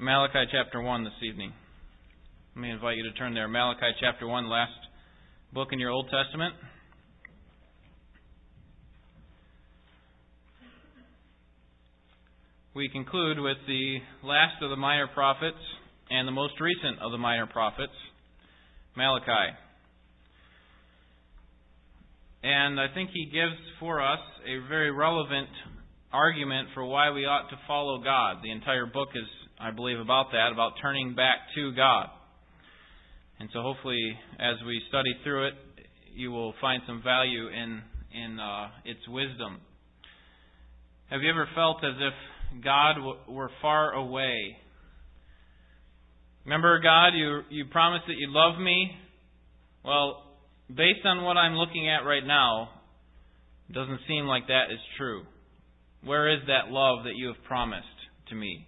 Malachi chapter 1 this evening. Let me invite you to turn there. Malachi chapter 1, last book in your Old Testament. We conclude with the last of the minor prophets and the most recent of the minor prophets, Malachi. And I think he gives for us a very relevant argument for why we ought to follow God. The entire book is, I believe, about that, about turning back to God. And so hopefully, as we study through it, you will find some value in, in uh, its wisdom. Have you ever felt as if God were far away? Remember, God, you, you promised that you love me? Well, based on what I'm looking at right now, it doesn't seem like that is true. Where is that love that you have promised to me?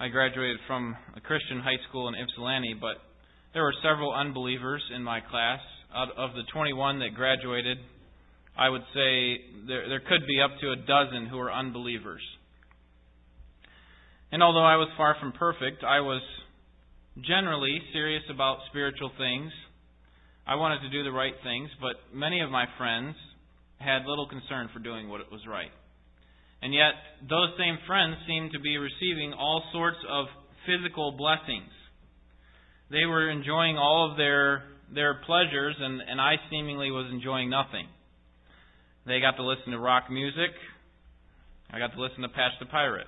I graduated from a Christian high school in Ypsilanti, but there were several unbelievers in my class. Out of the 21 that graduated, I would say there, there could be up to a dozen who were unbelievers. And although I was far from perfect, I was generally serious about spiritual things. I wanted to do the right things, but many of my friends had little concern for doing what was right. And yet, those same friends seemed to be receiving all sorts of physical blessings. They were enjoying all of their, their pleasures, and, and I seemingly was enjoying nothing. They got to listen to rock music. I got to listen to Patch the Pirate.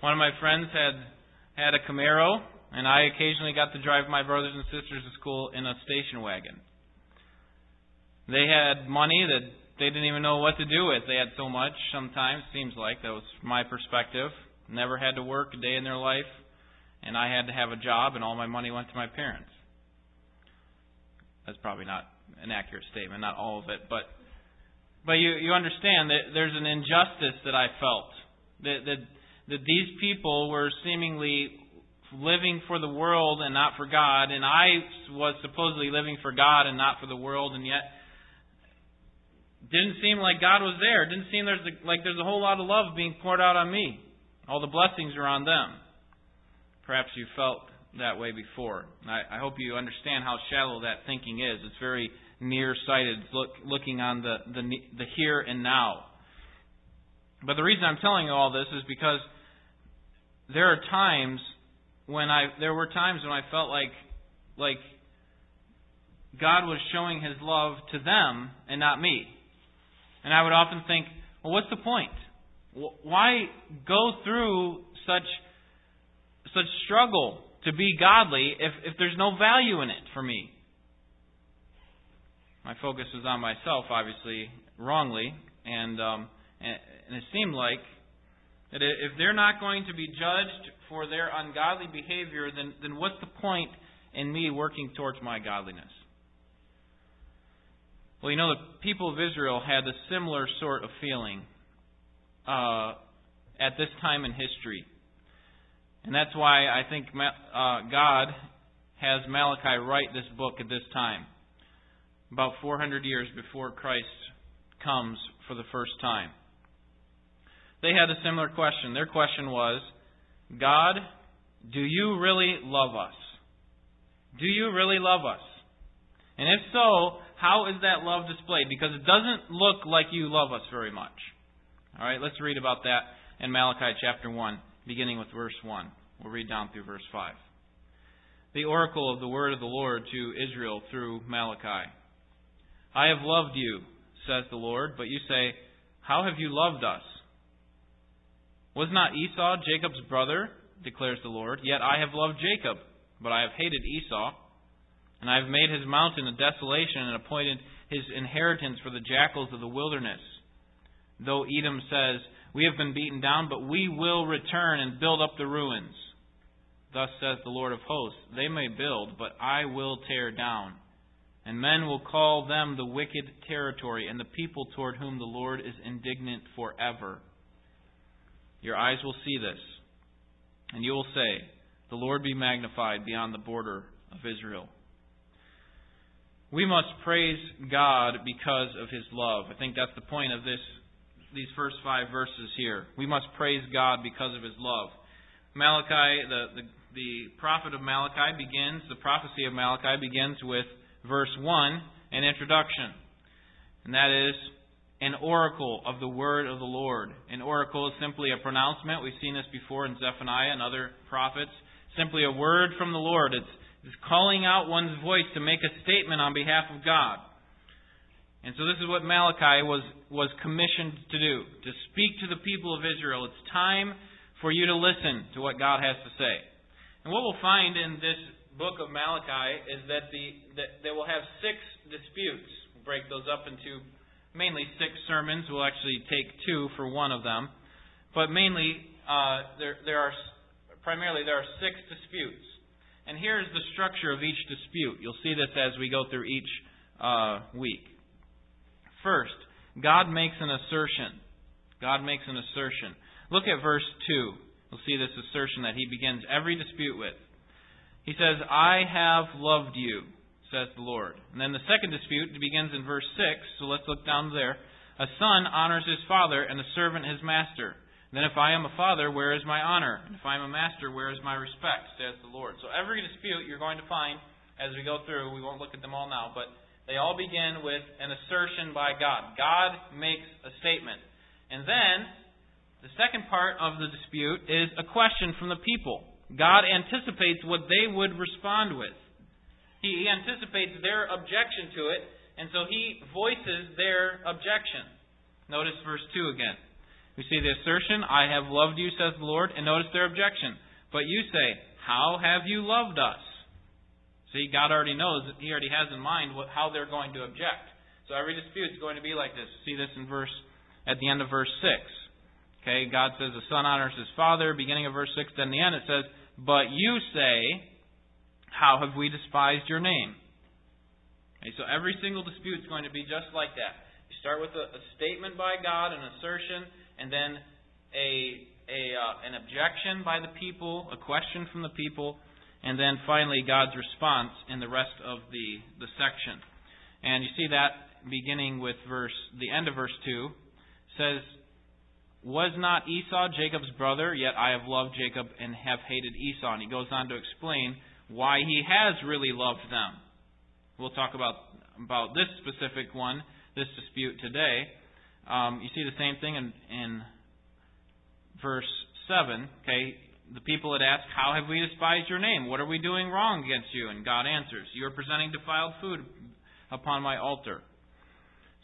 One of my friends had had a Camaro, and I occasionally got to drive my brothers and sisters to school in a station wagon. They had money that they didn't even know what to do with. They had so much sometimes, seems like. That was my perspective. Never had to work a day in their life, and I had to have a job, and all my money went to my parents. That's probably not an accurate statement, not all of it, but but you you understand that there's an injustice that I felt that that that these people were seemingly living for the world and not for God, and I was supposedly living for God and not for the world, and yet didn't seem like God was there. Didn't seem there's a, like there's a whole lot of love being poured out on me. All the blessings are on them. Perhaps you felt that way before. I, I hope you understand how shallow that thinking is. It's very nearsighted, look, looking on the, the the here and now. But the reason I'm telling you all this is because there are times when I there were times when I felt like like God was showing his love to them and not me. And I would often think, well, what's the point? Why go through such such struggle to be godly if, if there's no value in it for me? My focus was on myself, obviously, wrongly, and um, and, and it seemed like that if they're not going to be judged for their ungodly behavior, then, then what's the point in me working towards my godliness? Well, you know, the people of Israel had a similar sort of feeling uh, at this time in history. And that's why I think uh, God has Malachi write this book at this time, about 400 years before Christ comes for the first time they had a similar question. Their question was God, do you really love us? Do you really love us? And if so, how is that love displayed? Because it doesn't look like you love us very much. All right, let's read about that in Malachi chapter 1, beginning with verse 1. We'll read down through verse 5. The oracle of the word of the Lord to Israel through Malachi. I have loved you, says the Lord, but you say, How have you loved us? Was not Esau Jacob's brother, declares the Lord? Yet I have loved Jacob, but I have hated Esau. And I have made his mountain a desolation and appointed his inheritance for the jackals of the wilderness. Though Edom says, We have been beaten down, but we will return and build up the ruins. Thus says the Lord of hosts, They may build, but I will tear down. And men will call them the wicked territory, and the people toward whom the Lord is indignant forever. Your eyes will see this, and you will say, The Lord be magnified beyond the border of Israel. We must praise God because of his love. I think that's the point of this these first five verses here. We must praise God because of His love. Malachi, the, the, the prophet of Malachi begins, the prophecy of Malachi begins with verse 1, an introduction. And that is an oracle of the word of the Lord. An oracle is simply a pronouncement. We've seen this before in Zephaniah and other prophets. Simply a word from the Lord. It's, it's calling out one's voice to make a statement on behalf of God. And so this is what Malachi was, was commissioned to do, to speak to the people of Israel. It's time for you to listen to what God has to say. And what we'll find in this book of Malachi is that, the, that they will have six disputes. We'll break those up into mainly six sermons. We'll actually take two for one of them. But mainly, uh, there, there are primarily there are six disputes. And here's the structure of each dispute. You'll see this as we go through each uh, week. First, God makes an assertion. God makes an assertion. Look at verse 2. You'll see this assertion that he begins every dispute with. He says, I have loved you, says the Lord. And then the second dispute begins in verse 6, so let's look down there. A son honors his father, and a servant his master. Then if I am a father, where is my honor? And if I am a master, where is my respect? says the Lord. So every dispute you're going to find as we go through, we won't look at them all now, but they all begin with an assertion by God. God makes a statement. And then, the second part of the dispute is a question from the people. God anticipates what they would respond with. He anticipates their objection to it, and so he voices their objection. Notice verse 2 again. We see the assertion, I have loved you, says the Lord, and notice their objection. But you say, How have you loved us? See, God already knows, He already has in mind what, how they're going to object. So every dispute is going to be like this. See this in verse, at the end of verse 6. Okay, God says the son honors his father, beginning of verse 6. Then the end it says, But you say, How have we despised your name? Okay, so every single dispute is going to be just like that. You start with a, a statement by God, an assertion, and then a, a uh, an objection by the people, a question from the people, and then finally God's response in the rest of the, the section. And you see that beginning with verse the end of verse two says, Was not Esau Jacob's brother, yet I have loved Jacob and have hated Esau. And he goes on to explain why he has really loved them. We'll talk about about this specific one, this dispute today. Um, you see the same thing in, in verse 7. Okay, the people had asked, How have we despised your name? What are we doing wrong against you? And God answers, You are presenting defiled food upon my altar.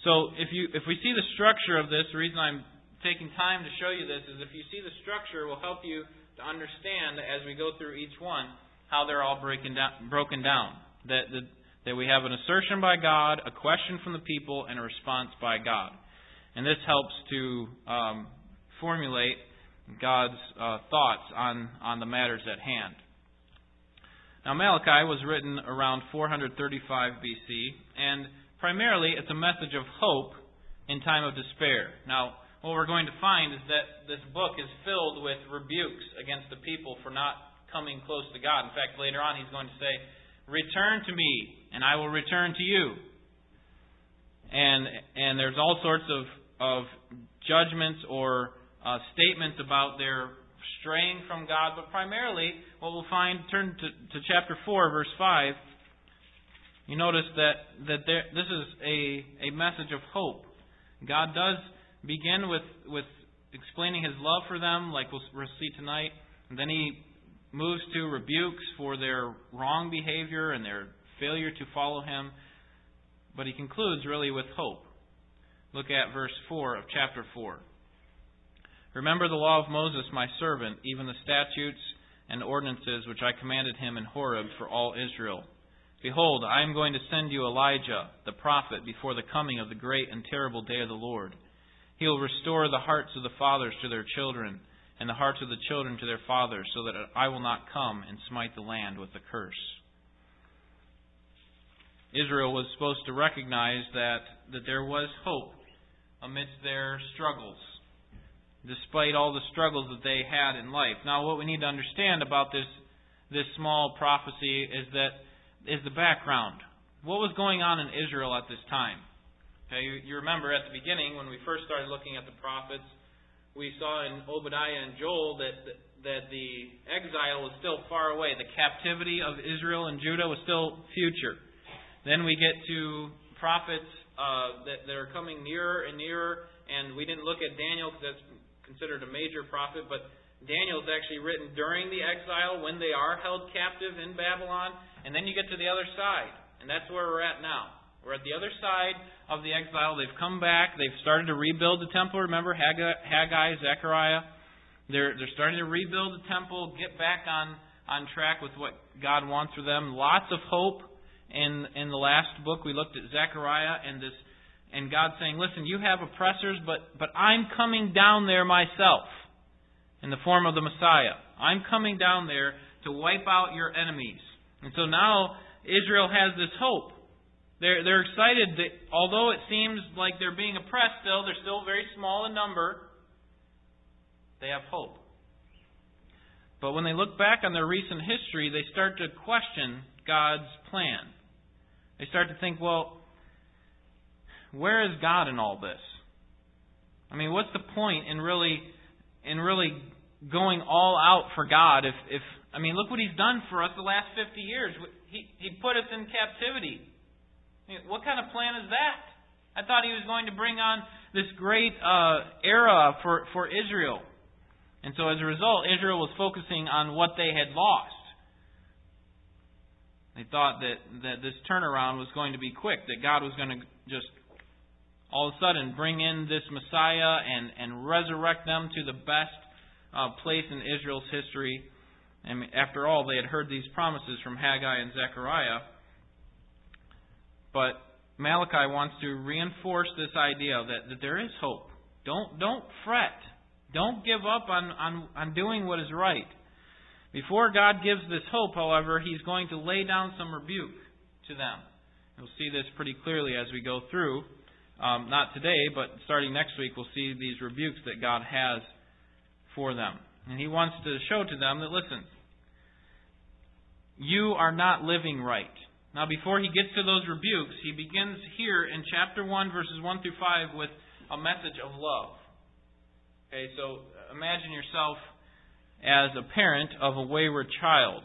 So if you if we see the structure of this, the reason I'm taking time to show you this is if you see the structure, it will help you to understand as we go through each one how they're all breaking down, broken down. That, that, that we have an assertion by God, a question from the people, and a response by God. And this helps to um, formulate God's uh, thoughts on, on the matters at hand. Now, Malachi was written around 435 BC, and primarily it's a message of hope in time of despair. Now, what we're going to find is that this book is filled with rebukes against the people for not coming close to God. In fact, later on, he's going to say, Return to me, and I will return to you. And, and there's all sorts of, of judgments or uh, statements about their straying from God, but primarily what we'll find, turn to, to chapter 4, verse 5, you notice that, that there, this is a, a message of hope. God does begin with, with explaining his love for them, like we'll, we'll see tonight, and then he moves to rebukes for their wrong behavior and their failure to follow him. But he concludes really with hope. Look at verse 4 of chapter 4. Remember the law of Moses, my servant, even the statutes and ordinances which I commanded him in Horeb for all Israel. Behold, I am going to send you Elijah, the prophet, before the coming of the great and terrible day of the Lord. He will restore the hearts of the fathers to their children, and the hearts of the children to their fathers, so that I will not come and smite the land with a curse. Israel was supposed to recognize that, that there was hope amidst their struggles despite all the struggles that they had in life. Now, what we need to understand about this this small prophecy is that is the background. What was going on in Israel at this time? Okay, you, you remember at the beginning when we first started looking at the prophets, we saw in Obadiah and Joel that, that that the exile was still far away. The captivity of Israel and Judah was still future. Then we get to prophets uh, that, that are coming nearer and nearer, and we didn't look at Daniel because that's considered a major prophet, but Daniel is actually written during the exile when they are held captive in Babylon, and then you get to the other side, and that's where we're at now. We're at the other side of the exile. They've come back. They've started to rebuild the temple. Remember Haggai Zechariah? They're, they're starting to rebuild the temple, get back on, on track with what God wants for them. Lots of hope. In, in the last book, we looked at Zechariah and this, and God saying, listen, you have oppressors, but, but I'm coming down there myself in the form of the Messiah. I'm coming down there to wipe out your enemies. And so now Israel has this hope. They're, they're excited that although it seems like they're being oppressed still, they're still very small in number. They have hope. But when they look back on their recent history, they start to question God's plan. They start to think, well, where is God in all this? I mean, what's the point in really in really going all out for God if if I mean, look what he's done for us the last 50 years. He he put us in captivity. I mean, what kind of plan is that? I thought he was going to bring on this great uh, era for, for Israel. And so as a result, Israel was focusing on what they had lost. They thought that, that this turnaround was going to be quick, that God was going to just all of a sudden bring in this Messiah and, and resurrect them to the best uh, place in Israel's history. And after all, they had heard these promises from Haggai and Zechariah. But Malachi wants to reinforce this idea that, that there is hope. Don't, don't fret. Don't give up on, on, on doing what is right. Before God gives this hope, however, He's going to lay down some rebuke to them. We'll see this pretty clearly as we go through. Um, not today, but starting next week, we'll see these rebukes that God has for them. And He wants to show to them that, listen, you are not living right. Now, before he gets to those rebukes, he begins here in chapter 1, verses 1 through 5, with a message of love. Okay, so imagine yourself as a parent of a wayward child.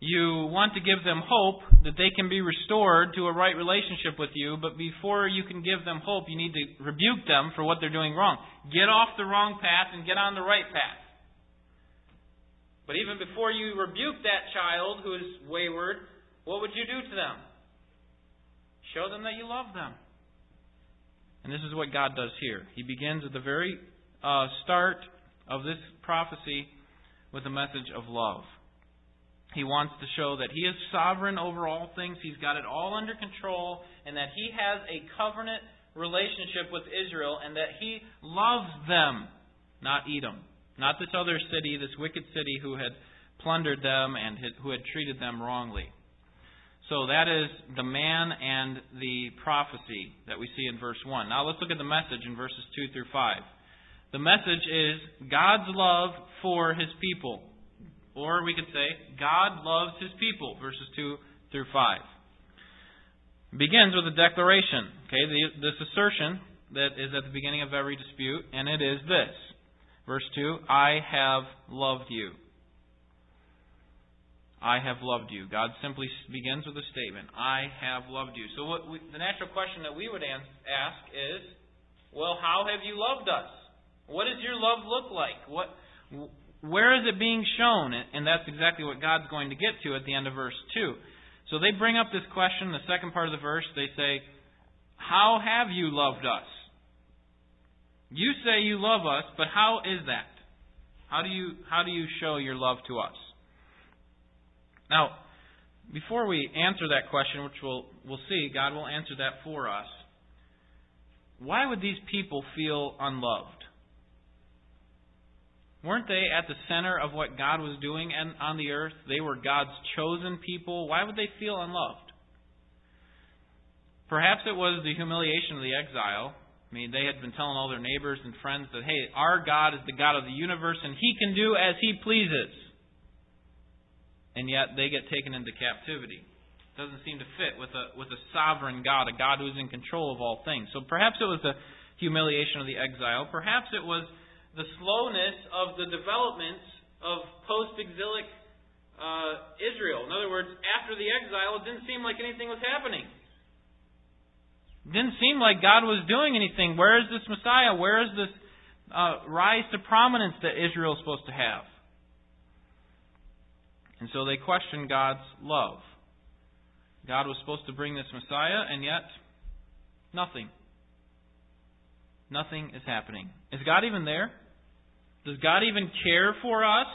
You want to give them hope that they can be restored to a right relationship with you, but before you can give them hope, you need to rebuke them for what they're doing wrong. Get off the wrong path and get on the right path. But even before you rebuke that child who is wayward, what would you do to them? Show them that you love them. And this is what God does here. He begins at the very uh, start of this prophecy with a message of love. He wants to show that He is sovereign over all things, He's got it all under control, and that He has a covenant relationship with Israel, and that He loves them, not Edom. Not this other city, this wicked city who had plundered them and who had treated them wrongly. So that is the man and the prophecy that we see in verse 1. Now let's look at the message in verses 2 through 5. The message is God's love for his people. Or we could say, God loves his people, verses 2 through 5. It begins with a declaration. Okay, this assertion that is at the beginning of every dispute, and it is this. Verse 2 I have loved you. I have loved you. God simply begins with a statement, I have loved you. So what we, the natural question that we would ask is, well, how have you loved us? What does your love look like? What, where is it being shown? And that's exactly what God's going to get to at the end of verse 2. So they bring up this question, the second part of the verse, they say, How have you loved us? You say you love us, but how is that? How do you how do you show your love to us? Now, before we answer that question, which we'll, we'll see, God will answer that for us. Why would these people feel unloved? Weren't they at the center of what God was doing on the earth? They were God's chosen people. Why would they feel unloved? Perhaps it was the humiliation of the exile. I mean, they had been telling all their neighbors and friends that, hey, our God is the God of the universe and He can do as He pleases and yet they get taken into captivity. It doesn't seem to fit with a with a sovereign God, a God who is in control of all things. So perhaps it was the humiliation of the exile. Perhaps it was the slowness of the developments of post-exilic uh, Israel. In other words, after the exile, it didn't seem like anything was happening. It didn't seem like God was doing anything. Where is this Messiah? Where is this uh, rise to prominence that Israel is supposed to have? And so they questioned God's love. God was supposed to bring this Messiah, and yet nothing. Nothing is happening. Is God even there? Does God even care for us?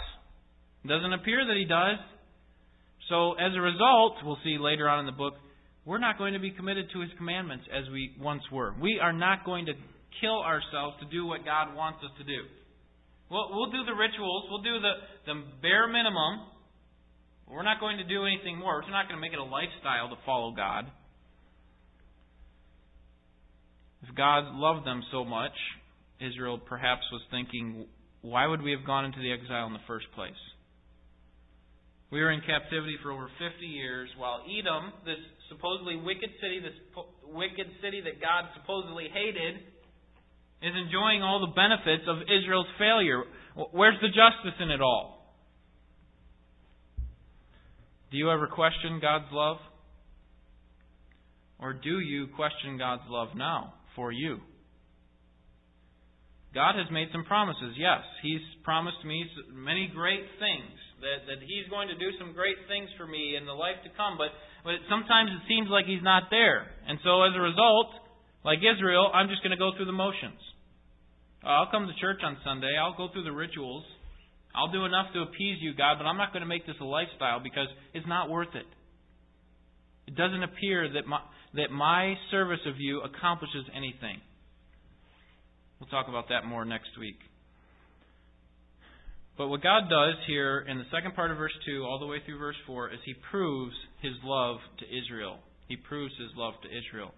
It doesn't appear that He does. So, as a result, we'll see later on in the book, we're not going to be committed to His commandments as we once were. We are not going to kill ourselves to do what God wants us to do. We'll, we'll do the rituals, we'll do the, the bare minimum. We're not going to do anything more. We're not going to make it a lifestyle to follow God. If God loved them so much, Israel perhaps was thinking, why would we have gone into the exile in the first place? We were in captivity for over 50 years while Edom, this supposedly wicked city, this wicked city that God supposedly hated, is enjoying all the benefits of Israel's failure. Where's the justice in it all? Do you ever question God's love? Or do you question God's love now for you? God has made some promises. Yes, He's promised me many great things. That, that He's going to do some great things for me in the life to come. But, but it, sometimes it seems like He's not there. And so as a result, like Israel, I'm just going to go through the motions. I'll come to church on Sunday. I'll go through the rituals. I'll do enough to appease you, God, but I'm not going to make this a lifestyle because it's not worth it. It doesn't appear that my, that my service of you accomplishes anything. We'll talk about that more next week. But what God does here in the second part of verse 2, all the way through verse 4, is He proves His love to Israel. He proves His love to Israel.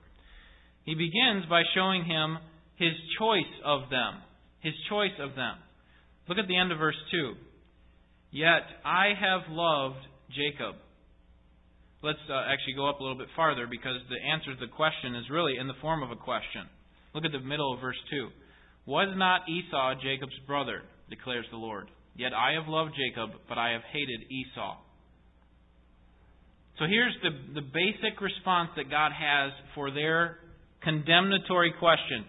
He begins by showing him His choice of them. His choice of them. Look at the end of verse 2. Yet I have loved Jacob. Let's uh, actually go up a little bit farther because the answer to the question is really in the form of a question. Look at the middle of verse 2. Was not Esau Jacob's brother, declares the Lord. Yet I have loved Jacob, but I have hated Esau. So here's the, the basic response that God has for their condemnatory question.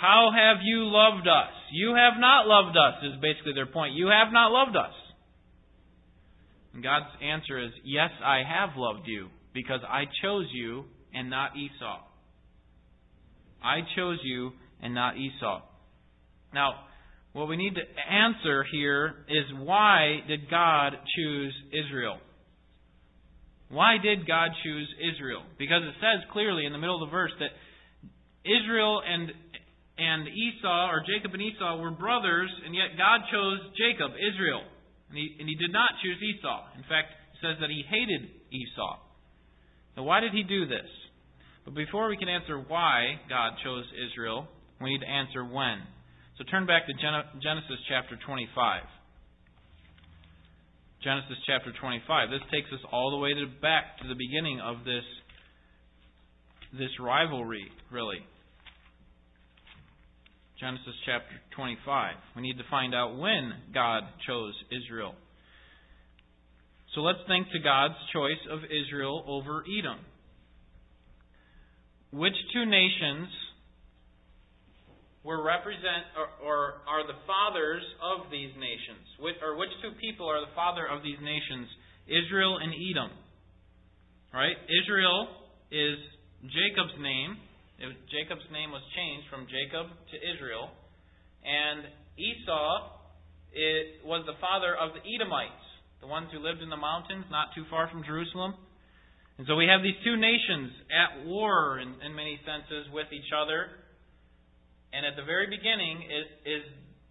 How have you loved us? You have not loved us, is basically their point. You have not loved us. And God's answer is, Yes, I have loved you, because I chose you and not Esau. I chose you and not Esau. Now, what we need to answer here is why did God choose Israel? Why did God choose Israel? Because it says clearly in the middle of the verse that Israel and and Esau or Jacob and Esau were brothers, and yet God chose Jacob, Israel, and he, and he did not choose Esau. In fact, it says that he hated Esau. Now, why did he do this? But before we can answer why God chose Israel, we need to answer when. So turn back to Genesis chapter 25. Genesis chapter 25. This takes us all the way to back to the beginning of this this rivalry, really. Genesis chapter 25. We need to find out when God chose Israel. So let's think to God's choice of Israel over Edom. Which two nations were represent or, or are the fathers of these nations? Which, or which two people are the father of these nations? Israel and Edom. Right? Israel is Jacob's name. It, Jacob's name was changed from Jacob to Israel. And Esau it was the father of the Edomites, the ones who lived in the mountains not too far from Jerusalem. And so we have these two nations at war in, in many senses with each other. And at the very beginning is, is,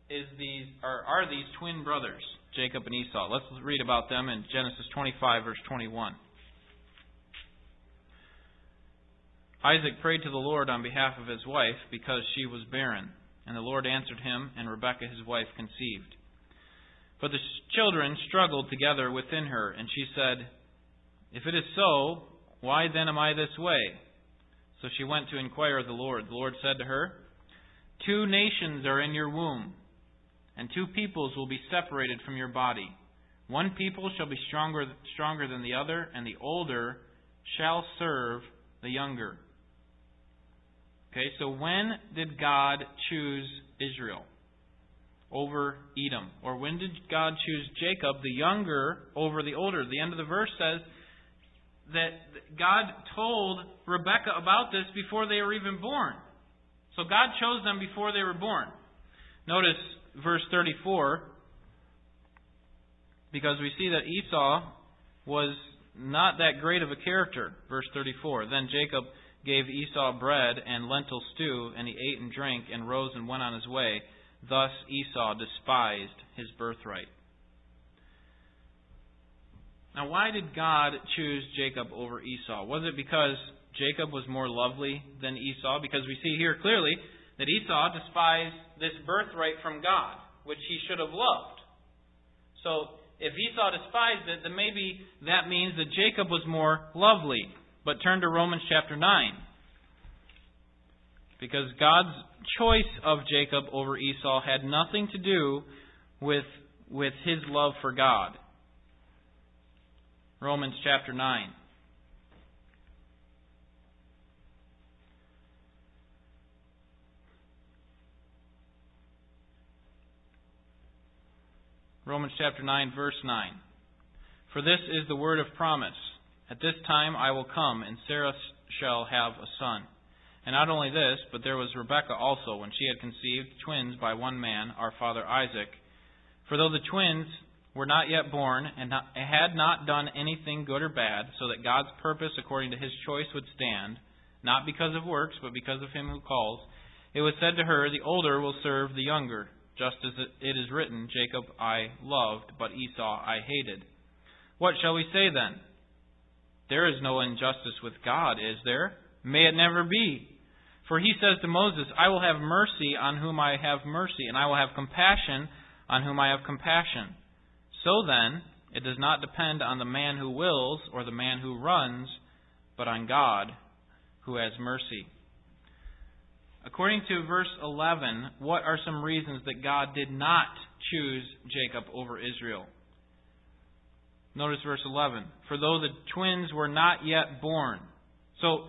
is these, are, are these twin brothers, Jacob and Esau. Let's read about them in Genesis 25, verse 21. Isaac prayed to the Lord on behalf of his wife because she was barren. And the Lord answered him, and Rebekah his wife conceived. But the children struggled together within her, and she said, If it is so, Why then am I this way? So she went to inquire of the Lord. The Lord said to her, Two nations are in your womb, and two peoples will be separated from your body. One people shall be stronger, stronger than the other, and the older shall serve the younger. Okay, so when did God choose Israel over Edom? Or when did God choose Jacob, the younger, over the older? The end of the verse says that God told Rebekah about this before they were even born. So God chose them before they were born. Notice verse 34, because we see that Esau was not that great of a character. Verse 34 Then Jacob gave Esau bread and lentil stew, and he ate and drank, and rose and went on his way. Thus Esau despised his birthright. Now, why did God choose Jacob over Esau? Was it because Jacob was more lovely than Esau? Because we see here clearly that Esau despised this birthright from God, which he should have loved. So, if Esau despised it, then maybe that means that Jacob was more lovely. But turn to Romans chapter 9. Because God's choice of Jacob over Esau had nothing to do with, with his love for God. Romans chapter 9. Romans chapter 9, verse 9. For this is the word of promise. At this time I will come, and Sarah shall have a son. And not only this, but there was Rebekah also, when she had conceived twins by one man, our father Isaac. For though the twins were not yet born, and had not done anything good or bad, so that God's purpose according to his choice would stand, not because of works, but because of him who calls, it was said to her, The older will serve the younger, just as it is written, Jacob I loved, but Esau I hated. What shall we say then? There is no injustice with God, is there? May it never be. For he says to Moses, I will have mercy on whom I have mercy, and I will have compassion on whom I have compassion. So then, it does not depend on the man who wills or the man who runs, but on God who has mercy. According to verse 11, what are some reasons that God did not choose Jacob over Israel? Notice verse 11. For though the twins were not yet born. So,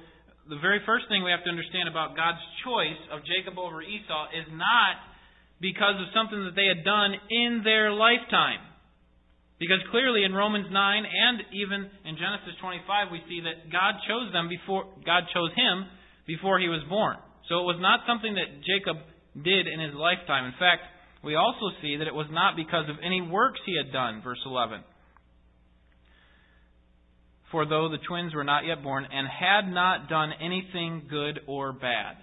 the very first thing we have to understand about God's choice of Jacob over Esau is not because of something that they had done in their lifetime. Because clearly in Romans 9 and even in Genesis 25 we see that God chose them before God chose him before he was born. So it was not something that Jacob did in his lifetime. In fact, we also see that it was not because of any works he had done, verse 11. For though the twins were not yet born and had not done anything good or bad.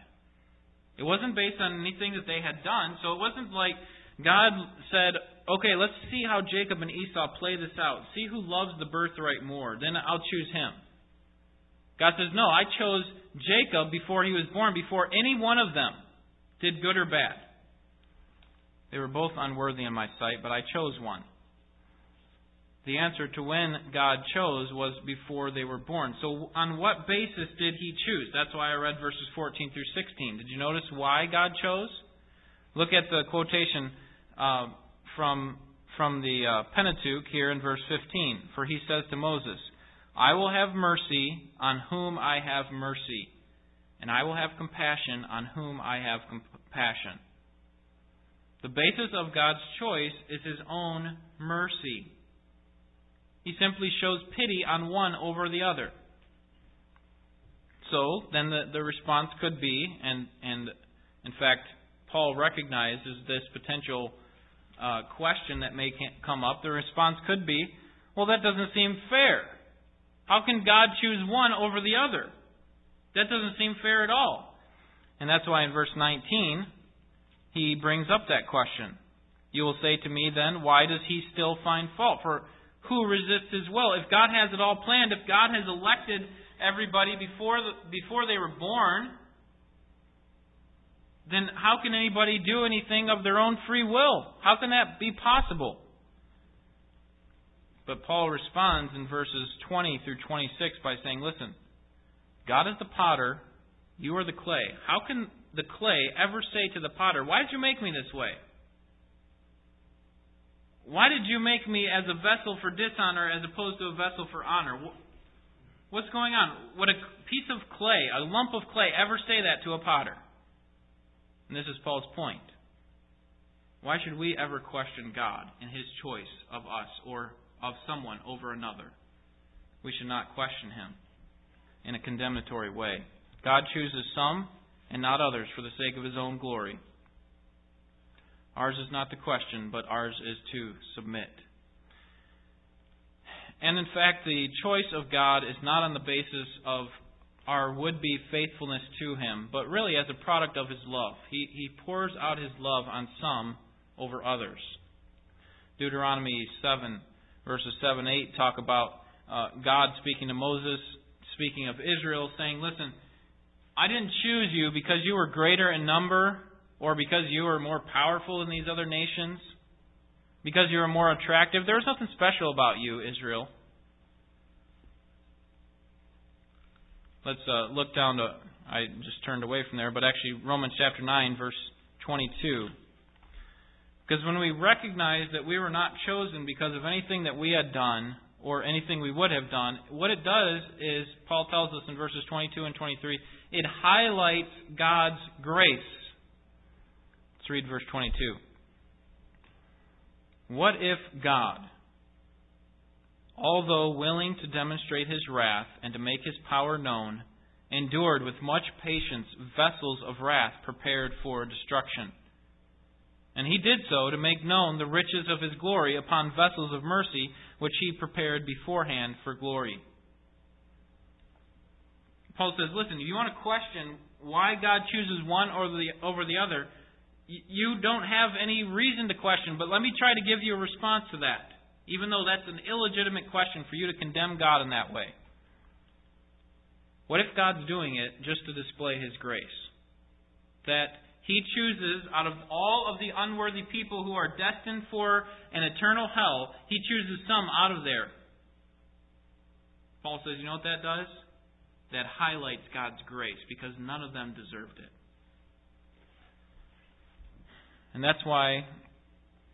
It wasn't based on anything that they had done, so it wasn't like God said, okay, let's see how Jacob and Esau play this out. See who loves the birthright more. Then I'll choose him. God says, no, I chose Jacob before he was born, before any one of them did good or bad. They were both unworthy in my sight, but I chose one. The answer to when God chose was before they were born. So, on what basis did He choose? That's why I read verses 14 through 16. Did you notice why God chose? Look at the quotation uh, from, from the uh, Pentateuch here in verse 15. For he says to Moses, I will have mercy on whom I have mercy, and I will have compassion on whom I have compassion. The basis of God's choice is his own mercy. He simply shows pity on one over the other. So then the, the response could be, and, and in fact, Paul recognizes this potential uh, question that may come up, the response could be, well, that doesn't seem fair. How can God choose one over the other? That doesn't seem fair at all. And that's why in verse 19, he brings up that question. You will say to me then, why does he still find fault? For who resists his will? If God has it all planned, if God has elected everybody before, the, before they were born, then how can anybody do anything of their own free will? How can that be possible? But Paul responds in verses 20 through 26 by saying, Listen, God is the potter, you are the clay. How can the clay ever say to the potter, Why did you make me this way? Why did you make me as a vessel for dishonor as opposed to a vessel for honor? What's going on? Would a piece of clay, a lump of clay, ever say that to a potter? And this is Paul's point. Why should we ever question God in his choice of us or of someone over another? We should not question him in a condemnatory way. God chooses some and not others for the sake of his own glory. Ours is not to question, but ours is to submit. And in fact, the choice of God is not on the basis of our would be faithfulness to Him, but really as a product of His love. He, he pours out His love on some over others. Deuteronomy 7, verses 7 8 talk about uh, God speaking to Moses, speaking of Israel, saying, Listen, I didn't choose you because you were greater in number or because you were more powerful than these other nations, because you were more attractive. There was nothing special about you, Israel. Let's uh, look down to, I just turned away from there, but actually Romans chapter 9, verse 22. Because when we recognize that we were not chosen because of anything that we had done or anything we would have done, what it does is, Paul tells us in verses 22 and 23, it highlights God's grace. Let's read verse 22. What if God, although willing to demonstrate his wrath and to make his power known, endured with much patience vessels of wrath prepared for destruction? And he did so to make known the riches of his glory upon vessels of mercy, which he prepared beforehand for glory. Paul says, listen, if you want to question why God chooses one over the, over the other, you don't have any reason to question, but let me try to give you a response to that, even though that's an illegitimate question for you to condemn God in that way. What if God's doing it just to display His grace? That He chooses, out of all of the unworthy people who are destined for an eternal hell, He chooses some out of there. Paul says, you know what that does? that highlights God's grace because none of them deserved it. And that's why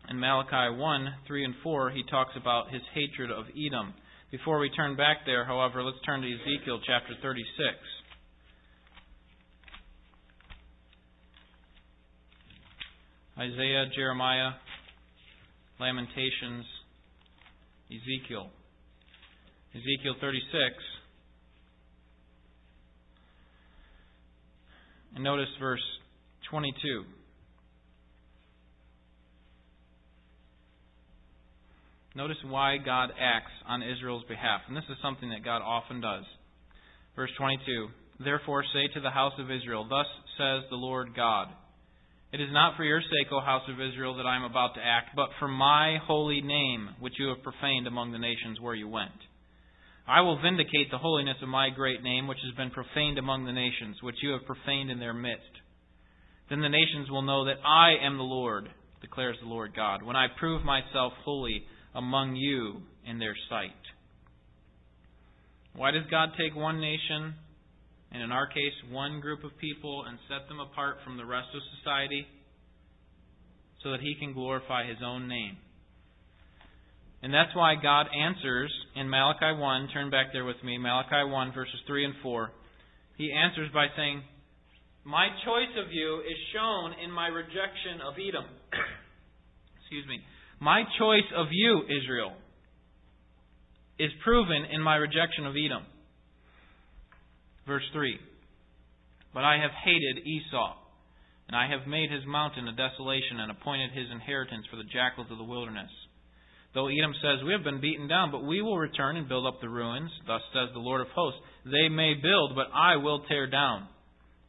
in Malachi 1 3 and 4, he talks about his hatred of Edom. Before we turn back there, however, let's turn to Ezekiel chapter 36. Isaiah, Jeremiah, Lamentations, Ezekiel. Ezekiel 36. And notice verse 22. Notice why God acts on Israel's behalf. And this is something that God often does. Verse 22 Therefore say to the house of Israel, Thus says the Lord God It is not for your sake, O house of Israel, that I am about to act, but for my holy name, which you have profaned among the nations where you went. I will vindicate the holiness of my great name, which has been profaned among the nations, which you have profaned in their midst. Then the nations will know that I am the Lord, declares the Lord God, when I prove myself holy among you in their sight. Why does God take one nation, and in our case, one group of people, and set them apart from the rest of society? So that he can glorify his own name. And that's why God answers in Malachi 1, turn back there with me, Malachi 1, verses 3 and 4. He answers by saying, My choice of you is shown in my rejection of Edom. Excuse me. My choice of you, Israel, is proven in my rejection of Edom. Verse 3 But I have hated Esau, and I have made his mountain a desolation, and appointed his inheritance for the jackals of the wilderness. Though Edom says, We have been beaten down, but we will return and build up the ruins. Thus says the Lord of hosts, They may build, but I will tear down.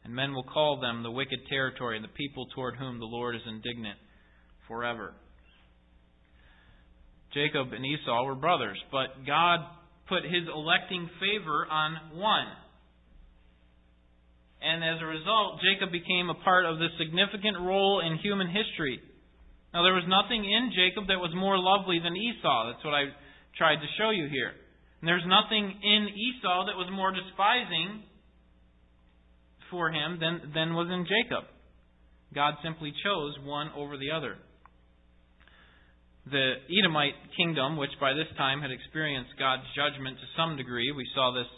And men will call them the wicked territory, and the people toward whom the Lord is indignant forever. Jacob and Esau were brothers, but God put his electing favor on one. And as a result, Jacob became a part of the significant role in human history now, there was nothing in Jacob that was more lovely than Esau. That's what I tried to show you here. And there's nothing in Esau that was more despising for him than, than was in Jacob. God simply chose one over the other. The Edomite kingdom, which by this time had experienced God's judgment to some degree, we saw this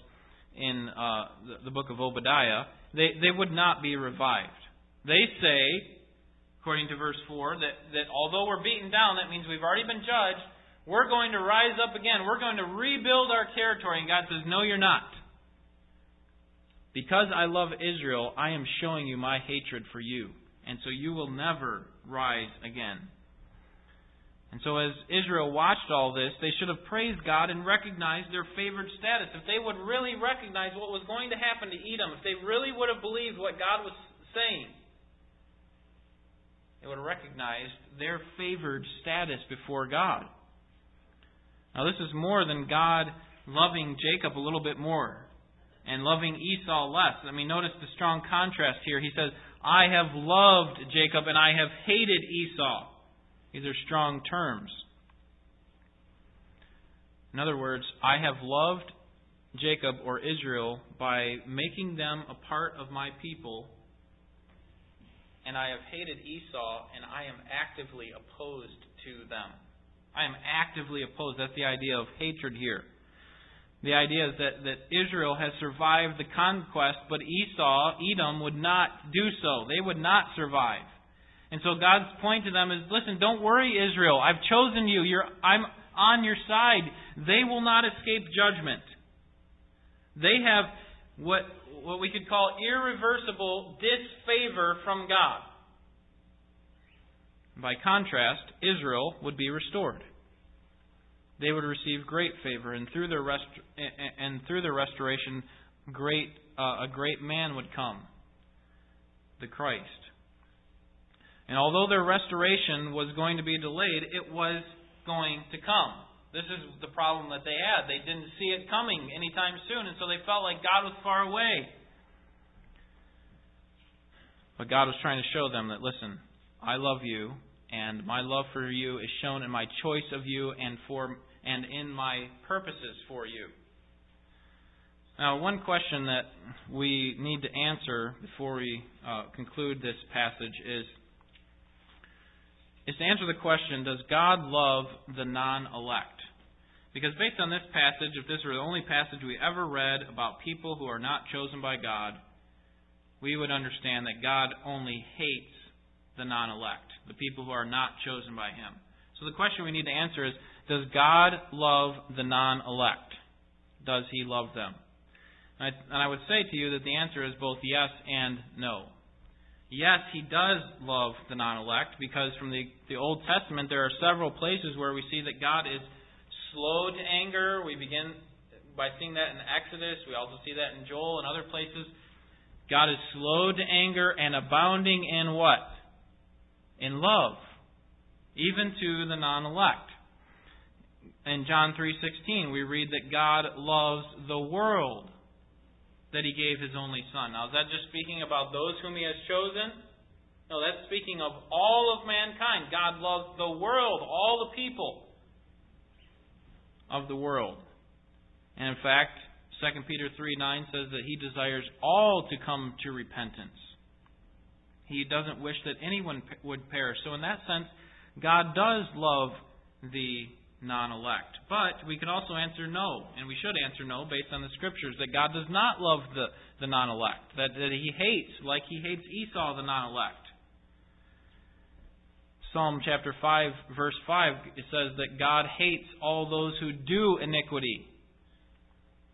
in uh, the, the book of Obadiah, they, they would not be revived. They say, according to verse 4, that, that although we're beaten down, that means we've already been judged, we're going to rise up again. We're going to rebuild our territory. And God says, No, you're not. Because I love Israel, I am showing you my hatred for you. And so you will never rise again. And so, as Israel watched all this, they should have praised God and recognized their favored status. If they would really recognize what was going to happen to Edom, if they really would have believed what God was saying, they would have recognized their favored status before God. Now, this is more than God loving Jacob a little bit more and loving Esau less. I mean, notice the strong contrast here. He says, I have loved Jacob and I have hated Esau. These are strong terms. In other words, I have loved Jacob or Israel by making them a part of my people, and I have hated Esau, and I am actively opposed to them. I am actively opposed. That's the idea of hatred here. The idea is that, that Israel has survived the conquest, but Esau, Edom, would not do so. They would not survive. And so God's point to them is listen, don't worry, Israel. I've chosen you. You're, I'm on your side. They will not escape judgment. They have what, what we could call irreversible disfavor from God. By contrast, Israel would be restored. They would receive great favor, and through their rest- and through their restoration, great uh, a great man would come, the Christ. And although their restoration was going to be delayed, it was going to come. This is the problem that they had. They didn't see it coming anytime soon, and so they felt like God was far away. But God was trying to show them that, listen, I love you, and my love for you is shown in my choice of you and for and in my purposes for you. Now, one question that we need to answer before we uh, conclude this passage is is to answer the question Does God love the non elect? Because based on this passage, if this were the only passage we ever read about people who are not chosen by God, we would understand that God only hates the non elect, the people who are not chosen by Him. So the question we need to answer is Does God love the non elect? Does He love them? And I, and I would say to you that the answer is both yes and no. Yes, He does love the non elect because from the, the Old Testament there are several places where we see that God is slow to anger. We begin by seeing that in Exodus. We also see that in Joel and other places. God is slow to anger and abounding in what? in love, even to the non-elect. In John 3:16, we read that God loves the world that he gave his only son. Now, is that just speaking about those whom he has chosen? No, that's speaking of all of mankind. God loves the world, all the people of the world. And in fact, 2 Peter 3 9 says that he desires all to come to repentance. He doesn't wish that anyone would perish. So, in that sense, God does love the non elect. But we can also answer no, and we should answer no based on the scriptures, that God does not love the, the non elect, that, that He hates, like He hates Esau, the non elect. Psalm chapter 5, verse 5, it says that God hates all those who do iniquity.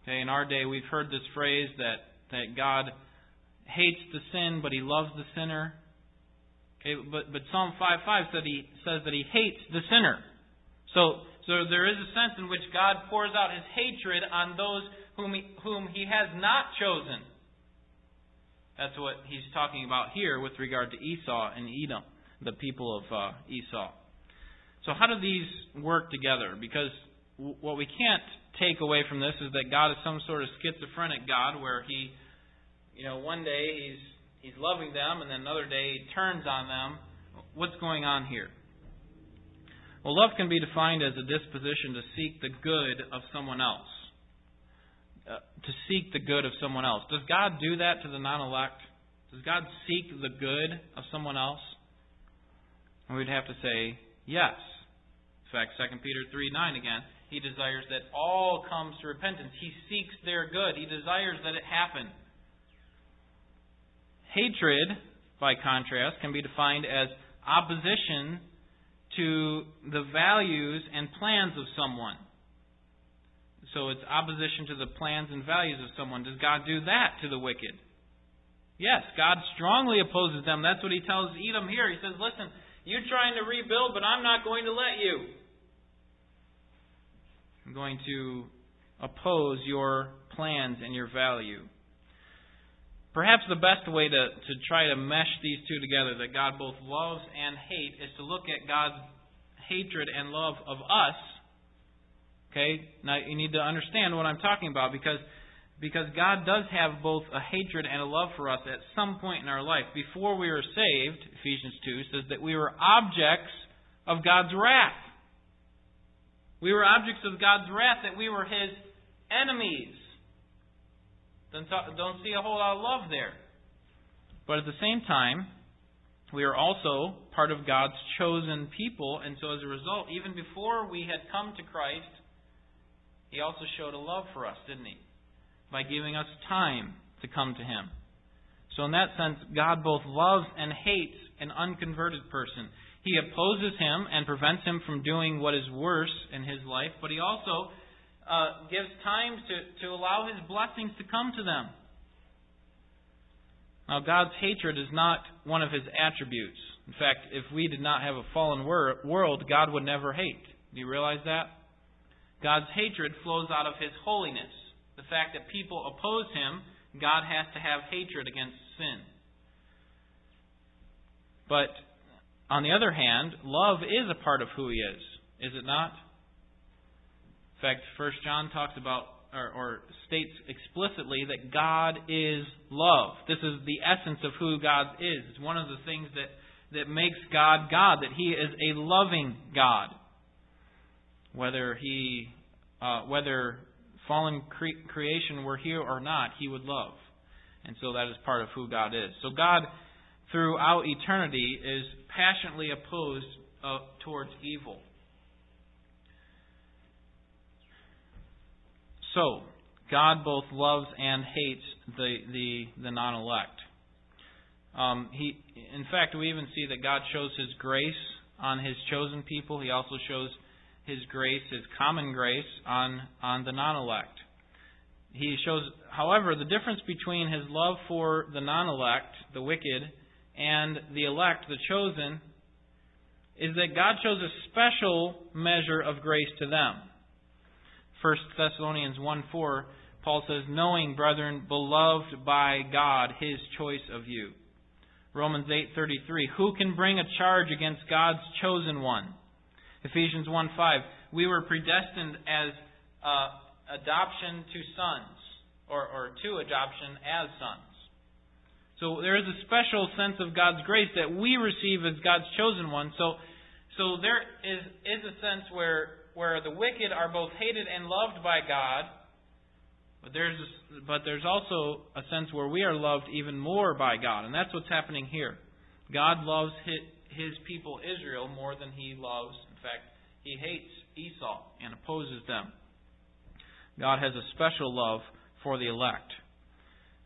Okay, in our day, we've heard this phrase that, that God hates the sin, but he loves the sinner. Okay, but but Psalm 5:5 said he says that he hates the sinner. So so there is a sense in which God pours out his hatred on those whom he, whom he has not chosen. That's what he's talking about here with regard to Esau and Edom, the people of uh, Esau. So how do these work together? Because what we can't take away from this is that God is some sort of schizophrenic God where he you know, one day he's he's loving them, and then another day he turns on them. What's going on here? Well, love can be defined as a disposition to seek the good of someone else. Uh, to seek the good of someone else. Does God do that to the non elect? Does God seek the good of someone else? And we'd have to say, yes. In fact, 2 Peter 3 9 again, he desires that all comes to repentance. He seeks their good. He desires that it happen. Hatred, by contrast, can be defined as opposition to the values and plans of someone. So it's opposition to the plans and values of someone. Does God do that to the wicked? Yes, God strongly opposes them. That's what he tells Edom here. He says, Listen, you're trying to rebuild, but I'm not going to let you. I'm going to oppose your plans and your value. Perhaps the best way to, to try to mesh these two together, that God both loves and hates, is to look at God's hatred and love of us. Okay? Now you need to understand what I'm talking about because because God does have both a hatred and a love for us at some point in our life. Before we were saved, Ephesians 2 says that we were objects of God's wrath. We were objects of God's wrath, that we were His enemies. Don't, don't see a whole lot of love there. But at the same time, we are also part of God's chosen people, and so as a result, even before we had come to Christ, He also showed a love for us, didn't He? By giving us time to come to Him. So, in that sense, God both loves and hates an unconverted person. He opposes him and prevents him from doing what is worse in his life, but he also uh, gives time to, to allow his blessings to come to them. Now, God's hatred is not one of his attributes. In fact, if we did not have a fallen wor- world, God would never hate. Do you realize that? God's hatred flows out of his holiness. The fact that people oppose him, God has to have hatred against sin. But on the other hand, love is a part of who he is, is it not? In fact, First John talks about or, or, states explicitly that God is love. This is the essence of who God is. It's one of the things that, that makes God God, that He is a loving God. Whether He, uh, whether fallen cre- creation were here or not, He would love, and so that is part of who God is. So God throughout eternity is passionately opposed uh, towards evil. So, God both loves and hates the the, the non-elect. Um, he, in fact, we even see that God shows His grace on His chosen people. He also shows His grace, His common grace, on on the non-elect. He shows, however, the difference between His love for the non-elect, the wicked, and the elect, the chosen, is that God shows a special measure of grace to them. 1 Thessalonians 1 4, Paul says, Knowing, brethren, beloved by God, his choice of you. Romans 8:33 Who can bring a charge against God's chosen one? Ephesians 1:5 We were predestined as uh, adoption to sons or, or to adoption as sons. So there is a special sense of God's grace that we receive as God's chosen one. So, so there is, is a sense where, where the wicked are both hated and loved by God, but there's, but there's also a sense where we are loved even more by God. And that's what's happening here. God loves his, people Israel more than he loves, in fact, he hates Esau and opposes them. God has a special love for the elect.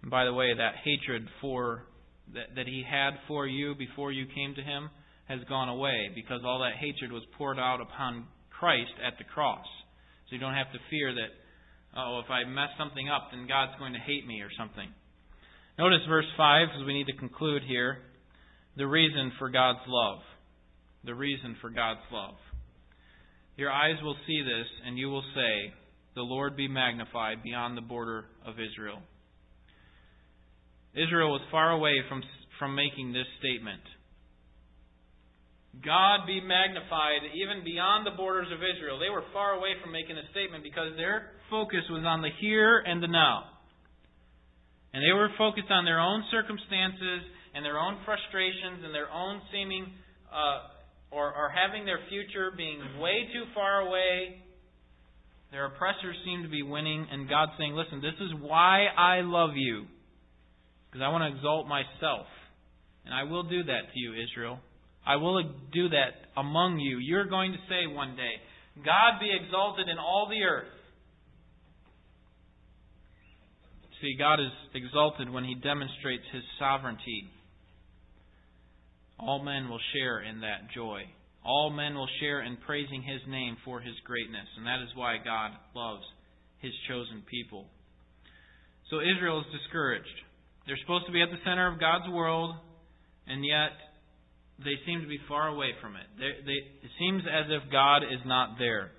And by the way, that hatred for that, that he had for you before you came to him has gone away because all that hatred was poured out upon Christ at the cross. So you don't have to fear that, oh, if I mess something up, then God's going to hate me or something. Notice verse 5, because we need to conclude here. The reason for God's love. The reason for God's love. Your eyes will see this, and you will say, The Lord be magnified beyond the border of Israel. Israel was far away from, from making this statement. God be magnified even beyond the borders of Israel. They were far away from making a statement because their focus was on the here and the now. And they were focused on their own circumstances and their own frustrations and their own seeming uh, or, or having their future being way too far away. Their oppressors seem to be winning, and God saying, Listen, this is why I love you. because I want to exalt myself. And I will do that to you, Israel. I will do that among you. You're going to say one day, God be exalted in all the earth. See, God is exalted when He demonstrates His sovereignty. All men will share in that joy. All men will share in praising His name for His greatness. And that is why God loves His chosen people. So Israel is discouraged. They're supposed to be at the center of God's world, and yet they seem to be far away from it. They, they, it seems as if God is not there.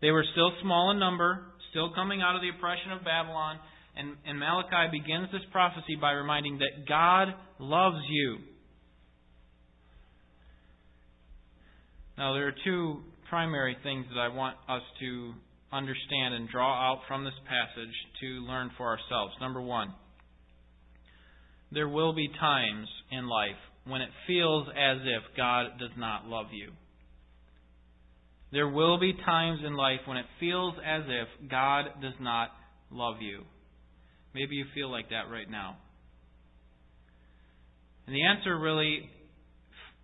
They were still small in number, still coming out of the oppression of Babylon, and, and Malachi begins this prophecy by reminding that God loves you. Now, there are two primary things that I want us to understand and draw out from this passage to learn for ourselves. Number one, there will be times in life when it feels as if God does not love you. There will be times in life when it feels as if God does not love you. Maybe you feel like that right now. And the answer really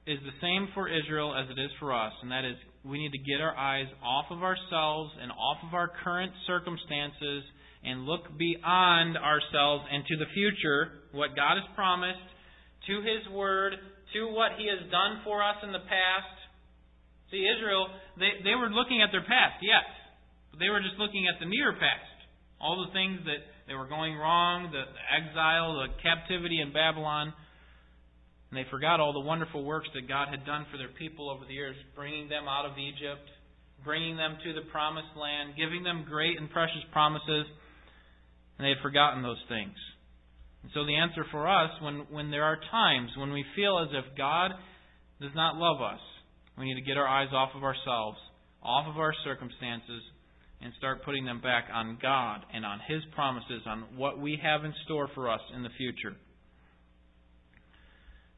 is the same for Israel as it is for us, and that is we need to get our eyes off of ourselves and off of our current circumstances and look beyond ourselves and to the future, what God has promised, to His Word, to what He has done for us in the past. See, Israel, they, they were looking at their past, yes, but they were just looking at the near past. All the things that they were going wrong, the, the exile, the captivity in Babylon. And they forgot all the wonderful works that God had done for their people over the years, bringing them out of Egypt, bringing them to the promised land, giving them great and precious promises. And they had forgotten those things. So the answer for us, when, when there are times when we feel as if God does not love us, we need to get our eyes off of ourselves, off of our circumstances, and start putting them back on God and on His promises, on what we have in store for us in the future.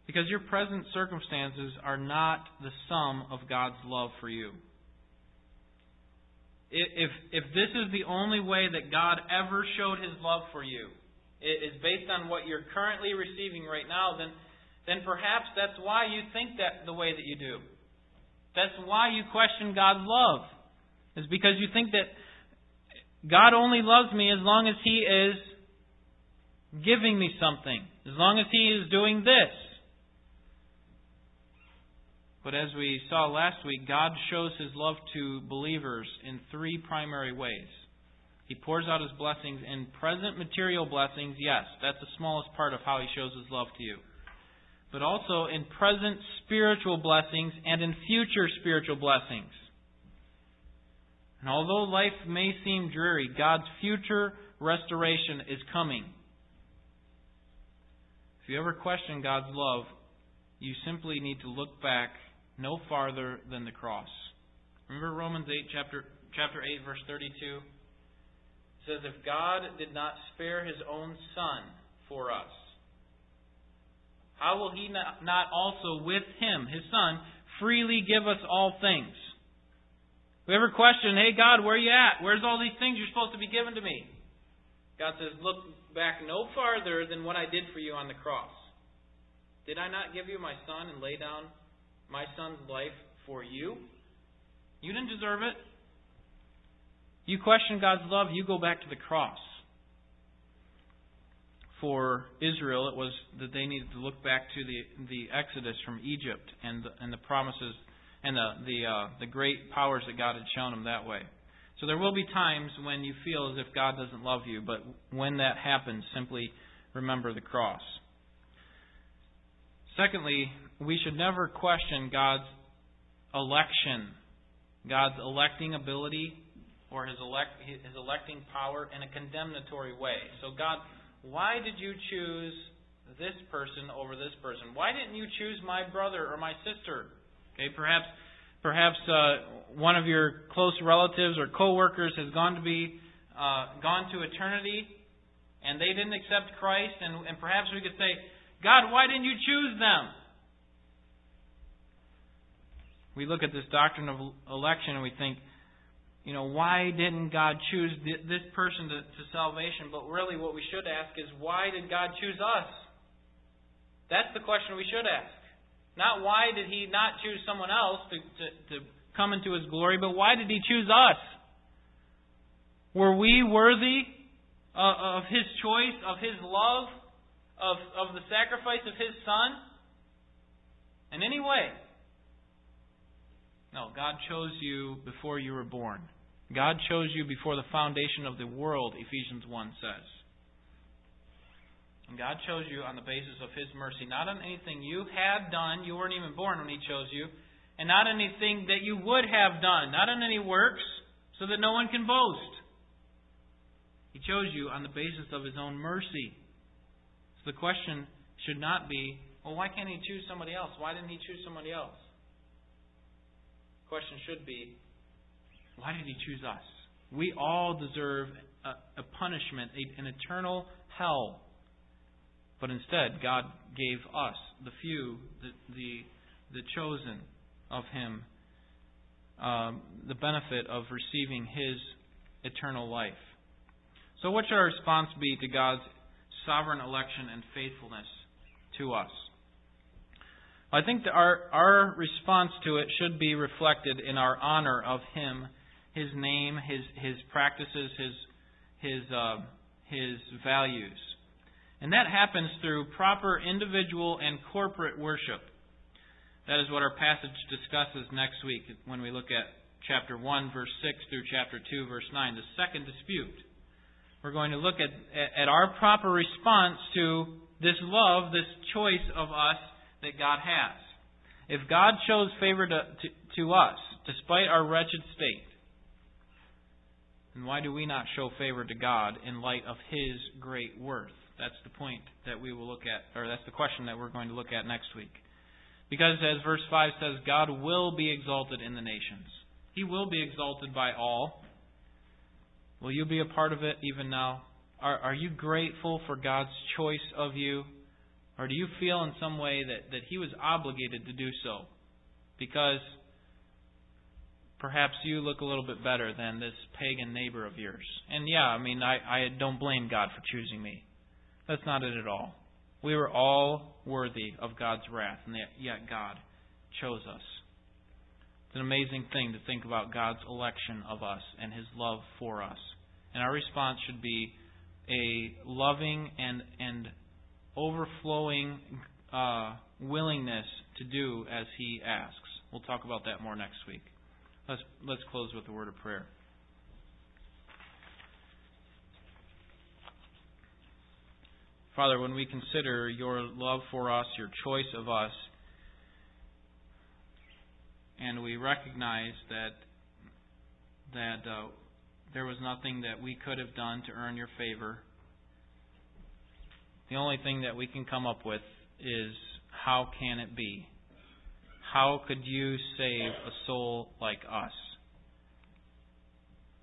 Because your present circumstances are not the sum of God's love for you. If, if this is the only way that God ever showed His love for you, is based on what you're currently receiving right now, then, then perhaps that's why you think that the way that you do. That's why you question God's love. Is because you think that God only loves me as long as He is giving me something, as long as He is doing this. But as we saw last week, God shows His love to believers in three primary ways. He pours out his blessings in present material blessings. Yes, that's the smallest part of how he shows his love to you. But also in present spiritual blessings and in future spiritual blessings. And although life may seem dreary, God's future restoration is coming. If you ever question God's love, you simply need to look back no farther than the cross. Remember Romans 8 chapter chapter 8 verse 32? Says, If God did not spare his own Son for us, how will he not also with him, his Son, freely give us all things? We ever question, hey God, where are you at? Where's all these things you're supposed to be given to me? God says, look back no farther than what I did for you on the cross. Did I not give you my son and lay down my son's life for you? You didn't deserve it. You question God's love, you go back to the cross. For Israel, it was that they needed to look back to the the Exodus from Egypt and the, and the promises and the the uh, the great powers that God had shown them that way. So there will be times when you feel as if God doesn't love you, but when that happens, simply remember the cross. Secondly, we should never question God's election, God's electing ability or his, elect, his electing power in a condemnatory way. So, God, why did you choose this person over this person? Why didn't you choose my brother or my sister? Okay, perhaps perhaps uh, one of your close relatives or coworkers has gone to be uh, gone to eternity, and they didn't accept Christ, and, and perhaps we could say, God, why didn't you choose them? We look at this doctrine of election and we think, you know, why didn't God choose this person to, to salvation? But really, what we should ask is, why did God choose us? That's the question we should ask. Not why did he not choose someone else to, to, to come into his glory, but why did he choose us? Were we worthy uh, of his choice, of his love, of, of the sacrifice of his son? In any way? No, God chose you before you were born. God chose you before the foundation of the world, Ephesians 1 says. And God chose you on the basis of His mercy, not on anything you had done. You weren't even born when He chose you. And not anything that you would have done, not on any works, so that no one can boast. He chose you on the basis of His own mercy. So the question should not be, well, why can't He choose somebody else? Why didn't He choose somebody else? The question should be, why did He choose us? We all deserve a, a punishment, a, an eternal hell but instead, God gave us, the few, the, the, the chosen of Him, um, the benefit of receiving His eternal life. So, what should our response be to God's sovereign election and faithfulness to us? I think that our, our response to it should be reflected in our honor of Him, His name, His, his practices, His, his, uh, his values. And that happens through proper individual and corporate worship. That is what our passage discusses next week when we look at chapter 1, verse 6 through chapter 2, verse 9, the second dispute. We're going to look at, at our proper response to this love, this choice of us that God has. If God shows favor to, to, to us, despite our wretched state, then why do we not show favor to God in light of His great worth? That's the point that we will look at, or that's the question that we're going to look at next week. Because as verse 5 says, God will be exalted in the nations. He will be exalted by all. Will you be a part of it even now? Are, are you grateful for God's choice of you? Or do you feel in some way that, that He was obligated to do so? Because perhaps you look a little bit better than this pagan neighbor of yours. And yeah, I mean, I, I don't blame God for choosing me. That's not it at all. We were all worthy of God's wrath, and yet God chose us. It's an amazing thing to think about God's election of us and His love for us. And our response should be a loving and, and overflowing uh, willingness to do as He asks. We'll talk about that more next week. Let's, let's close with a word of prayer. Father, when we consider your love for us, your choice of us, and we recognize that that uh, there was nothing that we could have done to earn your favor. The only thing that we can come up with is how can it be? How could you save a soul like us?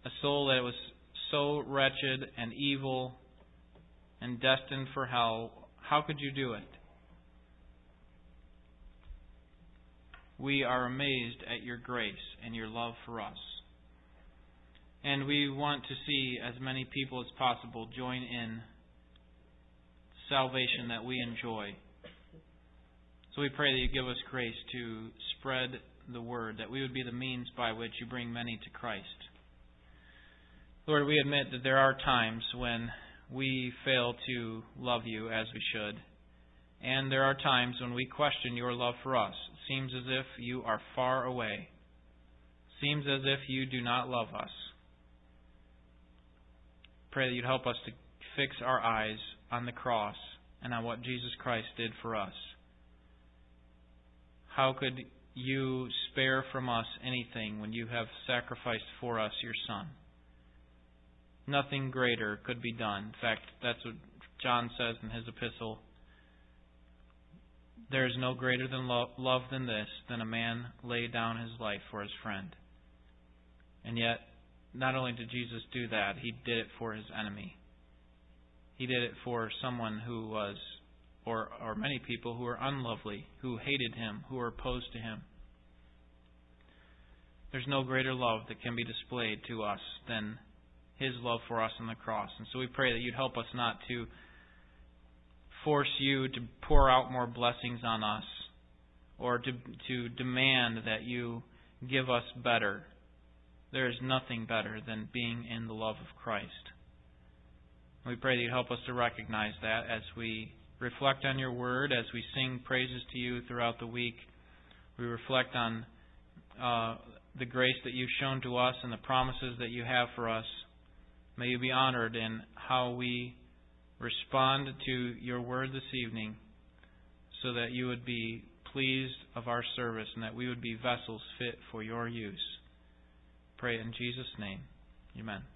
A soul that was so wretched and evil and destined for hell, how could you do it? We are amazed at your grace and your love for us. And we want to see as many people as possible join in salvation that we enjoy. So we pray that you give us grace to spread the word, that we would be the means by which you bring many to Christ. Lord, we admit that there are times when we fail to love you as we should. And there are times when we question your love for us. It seems as if you are far away. It seems as if you do not love us. Pray that you'd help us to fix our eyes on the cross and on what Jesus Christ did for us. How could you spare from us anything when you have sacrificed for us your Son? Nothing greater could be done. In fact, that's what John says in his epistle. There is no greater than lo- love than this, than a man lay down his life for his friend. And yet, not only did Jesus do that, he did it for his enemy. He did it for someone who was, or, or many people who were unlovely, who hated him, who were opposed to him. There's no greater love that can be displayed to us than his love for us on the cross. And so we pray that you'd help us not to force you to pour out more blessings on us or to, to demand that you give us better. There is nothing better than being in the love of Christ. We pray that you help us to recognize that as we reflect on your word, as we sing praises to you throughout the week. We reflect on uh, the grace that you've shown to us and the promises that you have for us. May you be honored in how we respond to your word this evening so that you would be pleased of our service and that we would be vessels fit for your use. Pray in Jesus' name. Amen.